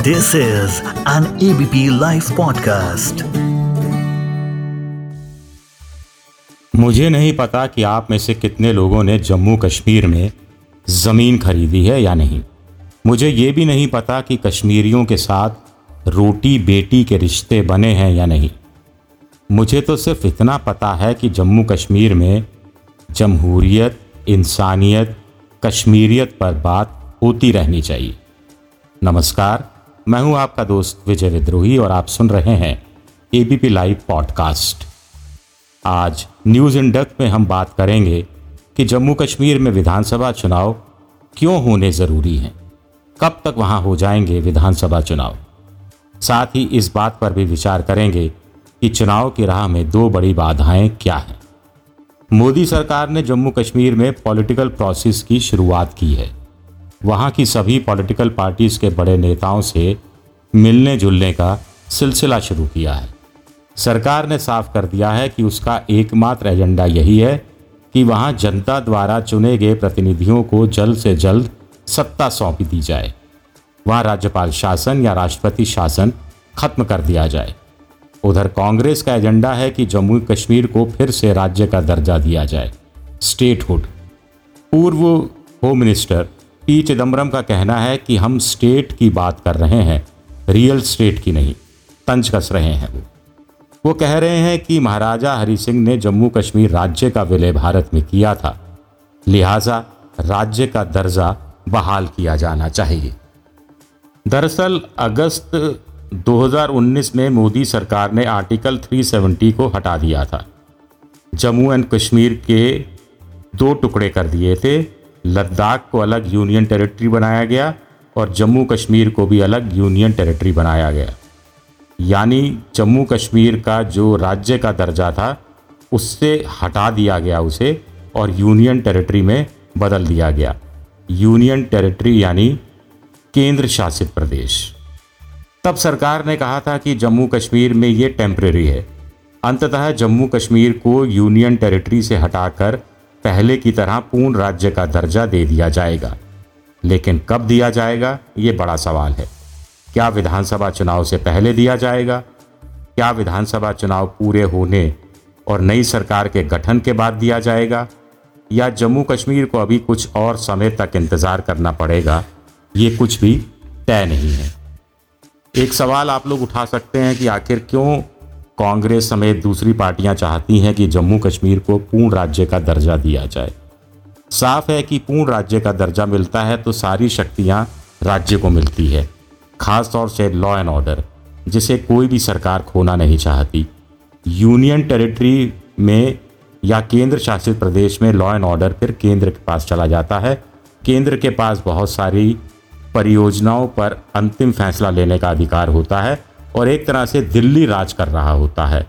This is an ABP Life podcast. मुझे नहीं पता कि आप में से कितने लोगों ने जम्मू कश्मीर में ज़मीन खरीदी है या नहीं। मुझे ये भी नहीं पता कि कश्मीरियों के साथ रोटी बेटी के रिश्ते बने हैं या नहीं। मुझे तो सिर्फ़ इतना पता है कि जम्मू कश्मीर में जमहूरियत, इंसानियत, कश्मीरियत पर बात होती रहनी चाहिए। नमस्कार मैं हूँ आपका दोस्त विजय विद्रोही और आप सुन रहे हैं एबीपी लाइव पॉडकास्ट आज न्यूज़ इन डेप्थ में हम बात करेंगे कि जम्मू कश्मीर में विधानसभा चुनाव क्यों होने ज़रूरी हैं। कब तक वहाँ हो जाएँगे विधानसभा चुनाव? साथ ही इस बात पर भी विचार करेंगे कि चुनाव की राह में दो बड़ी बाधाएँ क्या हैं। मोदी सरकार ने जम्मू कश्मीर में पॉलिटिकल प्रोसेस की शुरुआत की है। वहाँ की सभी पॉलिटिकल पार्टीज़ के बड़े नेताओं से मिलने जुलने का सिलसिला शुरू किया है। सरकार ने साफ़ कर दिया है कि उसका एकमात्र एजेंडा यही है कि वहाँ जनता द्वारा चुने गए प्रतिनिधियों को जल्द से जल्द सत्ता सौंपी दी जाए। वहाँ राज्यपाल शासन या राष्ट्रपति शासन खत्म कर दिया जाए। उधर कांग्रेस का एजेंडा है कि जम्मू कश्मीर को फिर से राज्य का दर्जा दिया जाए। स्टेटहुड। पूर्व होम मिनिस्टर पी चिदम्बरम का कहना है कि हम स्टेट की बात कर रहे हैं। रियल स्टेट की नहीं, तंज कस रहे हैं वो। वो कह रहे हैं कि महाराजा हरि सिंह ने जम्मू कश्मीर राज्य का विलय भारत में किया था। लिहाजा राज्य का दर्जा बहाल किया जाना चाहिए। दरअसल अगस्त 2019 में मोदी सरकार ने आर्टिकल 370 को हटा दिया था। जम्मू एंड कश्मीर के दो टुकड़े कर दिए थे। लद्दाख को अलग यूनियन टेरिटरी बनाया गया और जम्मू कश्मीर को भी अलग यूनियन टेरिटरी बनाया गया। यानी जम्मू कश्मीर का जो राज्य का दर्जा था, उससे हटा दिया गया उसे और यूनियन टेरिटरी में बदल दिया गया। यूनियन टेरिटरी यानी केंद्र शासित प्रदेश। तब सरकार ने कहा था कि जम्मू कश्मीर में ये टेम्प्रेरी है। अंततः जम्मू कश्मीर को यूनियन टेरिटरी से हटाकर पहले की तरह पूर्ण राज्य का दर्जा दे दिया जाएगा। लेकिन कब दिया जाएगा, ये बड़ा सवाल है। क्या विधानसभा चुनाव से पहले दिया जाएगा? क्या विधानसभा चुनाव पूरे होने और नई सरकार के गठन के बाद दिया जाएगा? या जम्मू कश्मीर को अभी कुछ और समय तक इंतज़ार करना पड़ेगा, ये कुछ भी तय नहीं है। एक सवाल आप लोग उठा सकते हैं कि आखिर क्यों कांग्रेस समेत दूसरी पार्टियाँ चाहती हैं कि जम्मू कश्मीर को पूर्ण राज्य का दर्जा दिया जाए? साफ़ है कि पूर्ण राज्य का दर्जा मिलता है तो सारी शक्तियाँ राज्य को मिलती है खास तौर से लॉ एंड ऑर्डर जिसे कोई भी सरकार खोना नहीं चाहती। यूनियन टेरिटरी में या केंद्र शासित प्रदेश में लॉ एंड ऑर्डर फिर केंद्र के पास चला जाता है। केंद्र के पास बहुत सारी परियोजनाओं पर अंतिम फैसला लेने का अधिकार होता है और एक तरह से दिल्ली राज कर रहा होता है।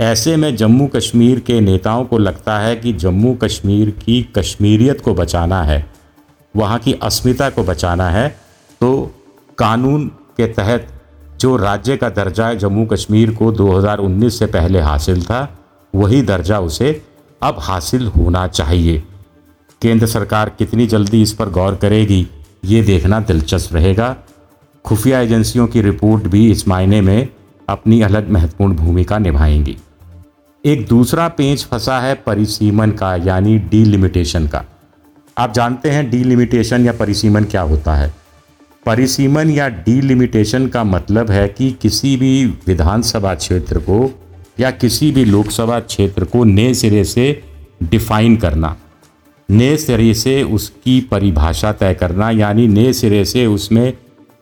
ऐसे में जम्मू कश्मीर के नेताओं को लगता है कि जम्मू कश्मीर की कश्मीरियत को बचाना है, वहाँ की अस्मिता को बचाना है। तो कानून के तहत जो राज्य का दर्जा जम्मू कश्मीर को 2019 से पहले हासिल था, वही दर्जा उसे अब हासिल होना चाहिए। केंद्र सरकार कितनी जल्दी इस पर गौर करेगी, ये देखना दिलचस्प रहेगा। खुफिया एजेंसियों की रिपोर्ट भी इस मायने में अपनी अलग महत्वपूर्ण भूमिका निभाएँगी। एक दूसरा पेंच फंसा है परिसीमन का, यानी डीलिमिटेशन का। आप जानते हैं डीलिमिटेशन या परिसीमन क्या होता है? परिसीमन या डीलिमिटेशन का मतलब है कि किसी भी विधानसभा क्षेत्र को या किसी भी लोकसभा क्षेत्र को नए सिरे से डिफाइन करना, नए सिरे से उसकी परिभाषा तय करना, यानी नए सिरे से उसमें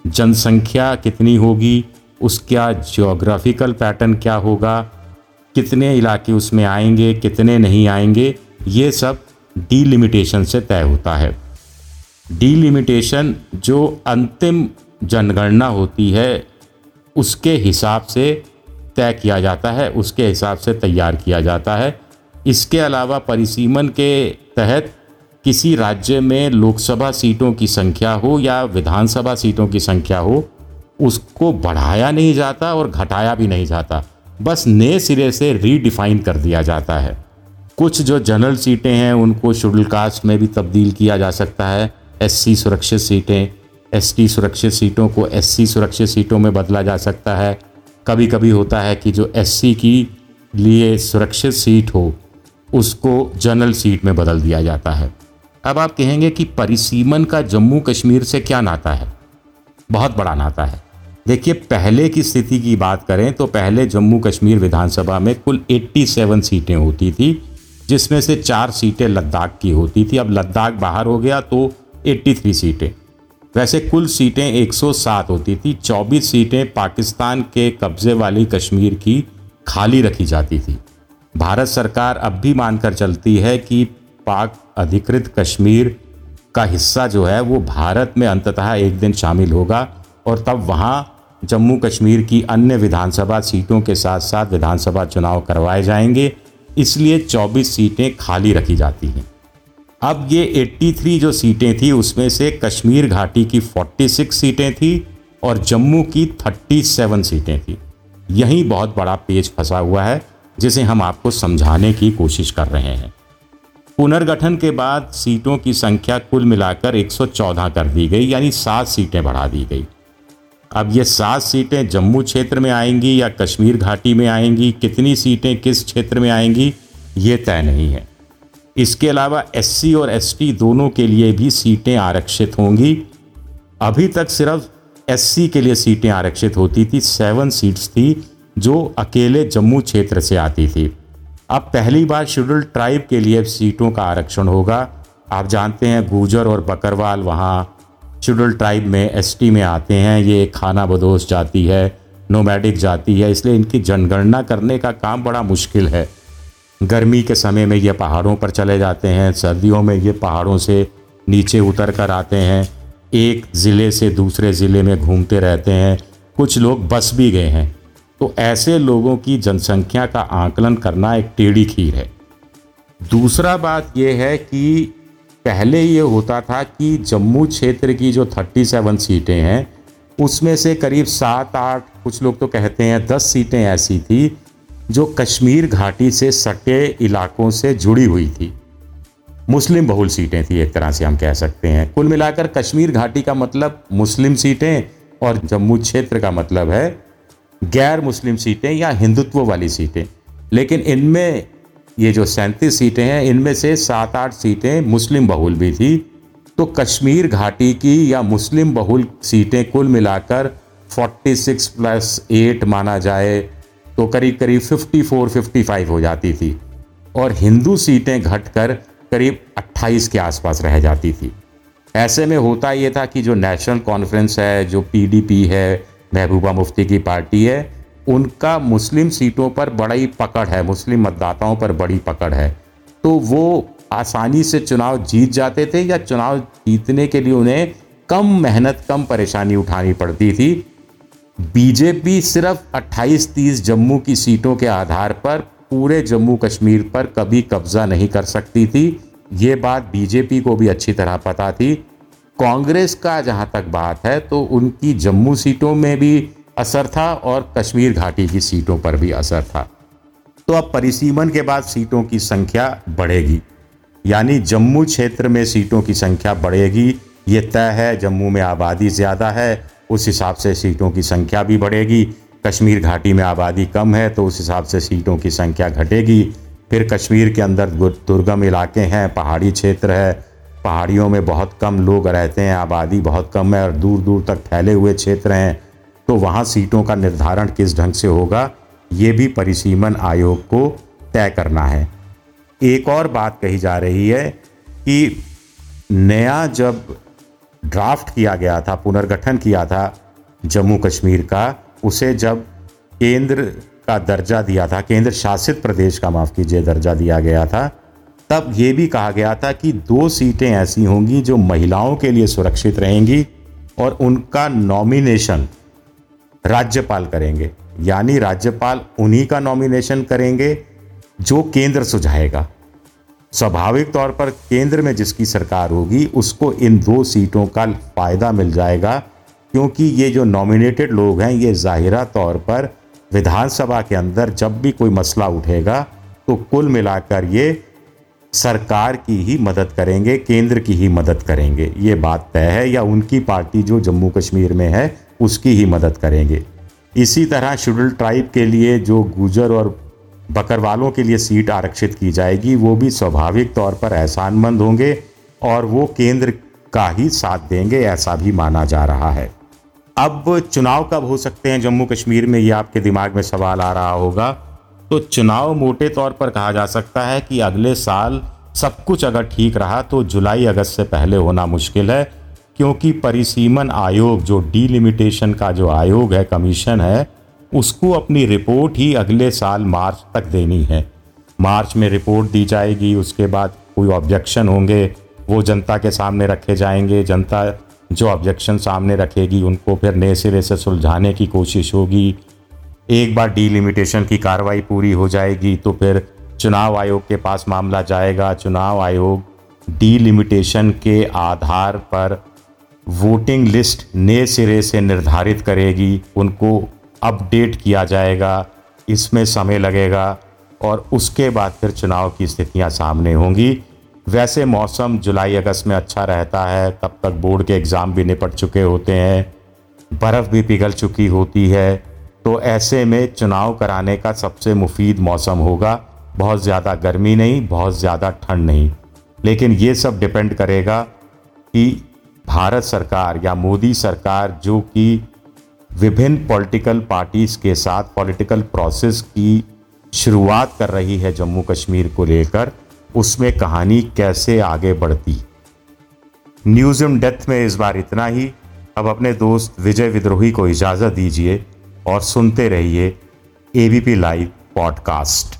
जनसंख्या कितनी होगी उसका जोग्राफिकल पैटर्न क्या होगा? कितने इलाके उसमें आएँगे, कितने नहीं आएँगे? ये सब डीलिमिटेशन से तय होता है। डीलिमिटेशन जो अंतिम जनगणना होती है, उसके हिसाब से तय किया जाता है, उसके हिसाब से तैयार किया जाता है। इसके अलावा परिसीमन के तहत किसी राज्य में लोकसभा सीटों की संख्या हो या विधानसभा सीटों की संख्या हो उसको बढ़ाया नहीं जाता और घटाया भी नहीं जाता। बस नए सिरे से रीडिफाइन कर दिया जाता है। कुछ जो जनरल सीटें हैं, उनको शेड्यूल कास्ट में भी तब्दील किया जा सकता है। एससी सुरक्षित सीटें एसटी सुरक्षित सीटों को एससी सुरक्षित सीटों में बदला जा सकता है। कभी कभी होता है कि जो एससी की लिए सुरक्षित सीट हो, उसको जनरल सीट में बदल दिया जाता है। अब आप कहेंगे कि परिसीमन का जम्मू कश्मीर से क्या नाता है? बहुत बड़ा नाता है। देखिए, पहले की स्थिति की बात करें तो पहले जम्मू कश्मीर विधानसभा में कुल 87 सीटें होती थी, जिसमें से चार सीटें लद्दाख की होती थी। अब लद्दाख बाहर हो गया तो 83 सीटें। वैसे कुल सीटें 107 होती थी 24 सीटें पाकिस्तान के कब्जे वाली कश्मीर की खाली रखी जाती थी। भारत सरकार अब भी मानकर चलती है कि पाक अधिकृत कश्मीर का हिस्सा जो है, वो भारत में अंततः एक दिन शामिल होगा और तब वहाँ जम्मू कश्मीर की अन्य विधानसभा सीटों के साथ साथ विधानसभा चुनाव करवाए जाएँगे, इसलिए 24 सीटें खाली रखी जाती हैं। अब ये 83 जो सीटें थी, उसमें से कश्मीर घाटी की 46 सीटें थी और जम्मू की 37 सीटें थी। यही बहुत बड़ा पेज फंसा हुआ है, जिसे हम आपको समझाने की कोशिश कर रहे हैं। पुनर्गठन के बाद सीटों की संख्या कुल मिलाकर 114 कर दी गई, यानी सात सीटें बढ़ा दी गई। अब ये सात सीटें जम्मू क्षेत्र में आएँगी या कश्मीर घाटी में आएँगी? कितनी सीटें किस क्षेत्र में आएँगी? ये तय नहीं है। इसके अलावा एससी और एसटी दोनों के लिए भी सीटें आरक्षित होंगी। अभी तक सिर्फ़ एससी के लिए सीटें आरक्षित होती थी। सेवन सीट्स थी जो अकेले जम्मू क्षेत्र से आती थी। अब पहली बार शेड्यूल ट्राइब के लिए सीटों का आरक्षण होगा। आप जानते हैं गुजर और बकरवाल वहाँ शेड्यूल्ड ट्राइब में एसटी में आते हैं, ये खाना बदोश जाती है नोमैडिक जाती है, इसलिए इनकी जनगणना करने का काम बड़ा मुश्किल है। गर्मी के समय में ये पहाड़ों पर चले जाते हैं, सर्दियों में ये पहाड़ों से नीचे उतर कर आते हैं, एक ज़िले से दूसरे ज़िले में घूमते रहते हैं, कुछ लोग बस भी गए हैं। तो ऐसे लोगों की जनसंख्या का आकलन करना एक टेढ़ी खीर है। दूसरा बात यह है कि पहले ये होता था कि जम्मू क्षेत्र की जो 37 सीटें हैं, उसमें से करीब सात आठ कुछ लोग तो कहते हैं दस सीटें ऐसी थी, जो कश्मीर घाटी से सटे इलाकों से जुड़ी हुई थी। मुस्लिम बहुल सीटें थी, एक तरह से हम कह सकते हैं। कुल मिलाकर कश्मीर घाटी का मतलब मुस्लिम सीटें और जम्मू क्षेत्र का मतलब है गैर मुस्लिम सीटें या हिंदुत्व वाली सीटें। लेकिन इनमें ये जो सैंतीस सीटें हैं, इनमें से सात आठ सीटें मुस्लिम बहुल भी थी। तो कश्मीर घाटी की या मुस्लिम बहुल सीटें कुल मिलाकर 46 प्लस 8 माना जाए तो करीब करीब 54 55 हो जाती थी। और हिंदू सीटें घटकर करीब 28 के आसपास रह जाती थी। ऐसे में होता ये था कि जो नेशनल कॉन्फ्रेंस है, जो पीडीपी है, महबूबा मुफ्ती की पार्टी है उनका मुस्लिम सीटों पर बड़ी पकड़ है, मुस्लिम मतदाताओं पर बड़ी पकड़ है। तो वो आसानी से चुनाव जीत जाते थे या चुनाव जीतने के लिए उन्हें कम मेहनत, कम परेशानी उठानी पड़ती थी। बीजेपी सिर्फ़ 28-30 जम्मू की सीटों के आधार पर पूरे जम्मू कश्मीर पर कभी कब्जा नहीं कर सकती थी। ये बात बीजेपी को भी अच्छी तरह पता थी। कांग्रेस का जहाँ तक बात है तो उनकी जम्मू सीटों में भी असर था और कश्मीर घाटी की सीटों पर भी असर था। तो अब परिसीमन के बाद सीटों की संख्या बढ़ेगी। यानी जम्मू क्षेत्र में सीटों की संख्या बढ़ेगी। ये तय है, जम्मू में आबादी ज़्यादा है, उस हिसाब से सीटों की संख्या भी बढ़ेगी। कश्मीर घाटी में आबादी कम है तो उस हिसाब से सीटों की संख्या घटेगी। फिर कश्मीर के अंदर दुर्गम इलाके हैं, पहाड़ी क्षेत्र है। पहाड़ियों में बहुत कम लोग रहते हैं, आबादी बहुत कम है और दूर दूर तक फैले हुए क्षेत्र हैं। तो वहाँ सीटों का निर्धारण किस ढंग से होगा, ये भी परिसीमन आयोग को तय करना है। एक और बात कही जा रही है कि नया जब ड्राफ्ट किया गया था, पुनर्गठन किया था जम्मू कश्मीर का, उसे जब केंद्र का दर्जा दिया था, केंद्र शासित प्रदेश का माफ़ कीजिए, दर्जा दिया गया था, तब ये भी कहा गया था कि दो सीटें ऐसी होंगी जो महिलाओं के लिए सुरक्षित रहेंगी और उनका नॉमिनेशन राज्यपाल करेंगे। यानी राज्यपाल उन्हीं का नॉमिनेशन करेंगे जो केंद्र सुझाएगा। स्वाभाविक तौर पर केंद्र में जिसकी सरकार होगी, उसको इन दो सीटों का फ़ायदा मिल जाएगा, क्योंकि ये जो नॉमिनेटेड लोग हैं, ये जाहिरा तौर पर विधानसभा के अंदर जब भी कोई मसला उठेगा तो कुल मिलाकर ये सरकार की ही मदद करेंगे, केंद्र की ही मदद करेंगे। ये बात तय है या उनकी पार्टी जो जम्मू कश्मीर में है उसकी ही मदद करेंगे। इसी तरह शेड्यूल ट्राइब के लिए जो गुजर और बकरवालों के लिए सीट आरक्षित की जाएगी, वो भी स्वाभाविक तौर पर एहसानमंद होंगे और वो केंद्र का ही साथ देंगे, ऐसा भी माना जा रहा है। अब चुनाव कब हो सकते हैं? जम्मू कश्मीर में ये आपके दिमाग में सवाल आ रहा होगा। तो चुनाव मोटे तौर पर कहा जा सकता है कि अगले साल सब कुछ अगर ठीक रहा तो जुलाई, अगस्त से पहले होना मुश्किल है। क्योंकि परिसीमन आयोग, जो डीलिमिटेशन का जो आयोग है कमीशन है, उसको अपनी रिपोर्ट ही अगले साल मार्च तक देनी है। मार्च में रिपोर्ट दी जाएगी, उसके बाद कोई ऑब्जेक्शन होंगे, वो जनता के सामने रखे जाएँगे, जनता जो ऑब्जेक्शन सामने रखेगी, उनको फिर नए सिरे से सुलझाने की कोशिश होगी। एक बार डीलिमिटेशन की कार्रवाई पूरी हो जाएगी तो फिर चुनाव आयोग के पास मामला जाएगा। चुनाव आयोग डीलिमिटेशन के आधार पर वोटिंग लिस्ट नए सिरे से निर्धारित करेगी, उनको अपडेट किया जाएगा, इसमें समय लगेगा और उसके बाद फिर चुनाव की स्थितियाँ सामने होंगी। वैसे मौसम जुलाई अगस्त में अच्छा रहता है, तब तक बोर्ड के एग्ज़ाम भी निपट चुके होते हैं, बर्फ़ भी पिघल चुकी होती है तो ऐसे में चुनाव कराने का सबसे मुफीद मौसम होगा। बहुत ज़्यादा गर्मी नहीं, बहुत ज़्यादा ठंड नहीं, लेकिन ये सब डिपेंड करेगा कि भारत सरकार या मोदी सरकार जो कि विभिन्न पॉलिटिकल पार्टीज़ के साथ पॉलिटिकल प्रोसेस की शुरुआत कर रही है जम्मू कश्मीर को लेकर, उसमें कहानी कैसे आगे बढ़ती? न्यूज़ इन डेथ में इस बार इतना ही। अब अपने दोस्त विजय विद्रोही को इजाज़त दीजिए और सुनते रहिए ABP live podcast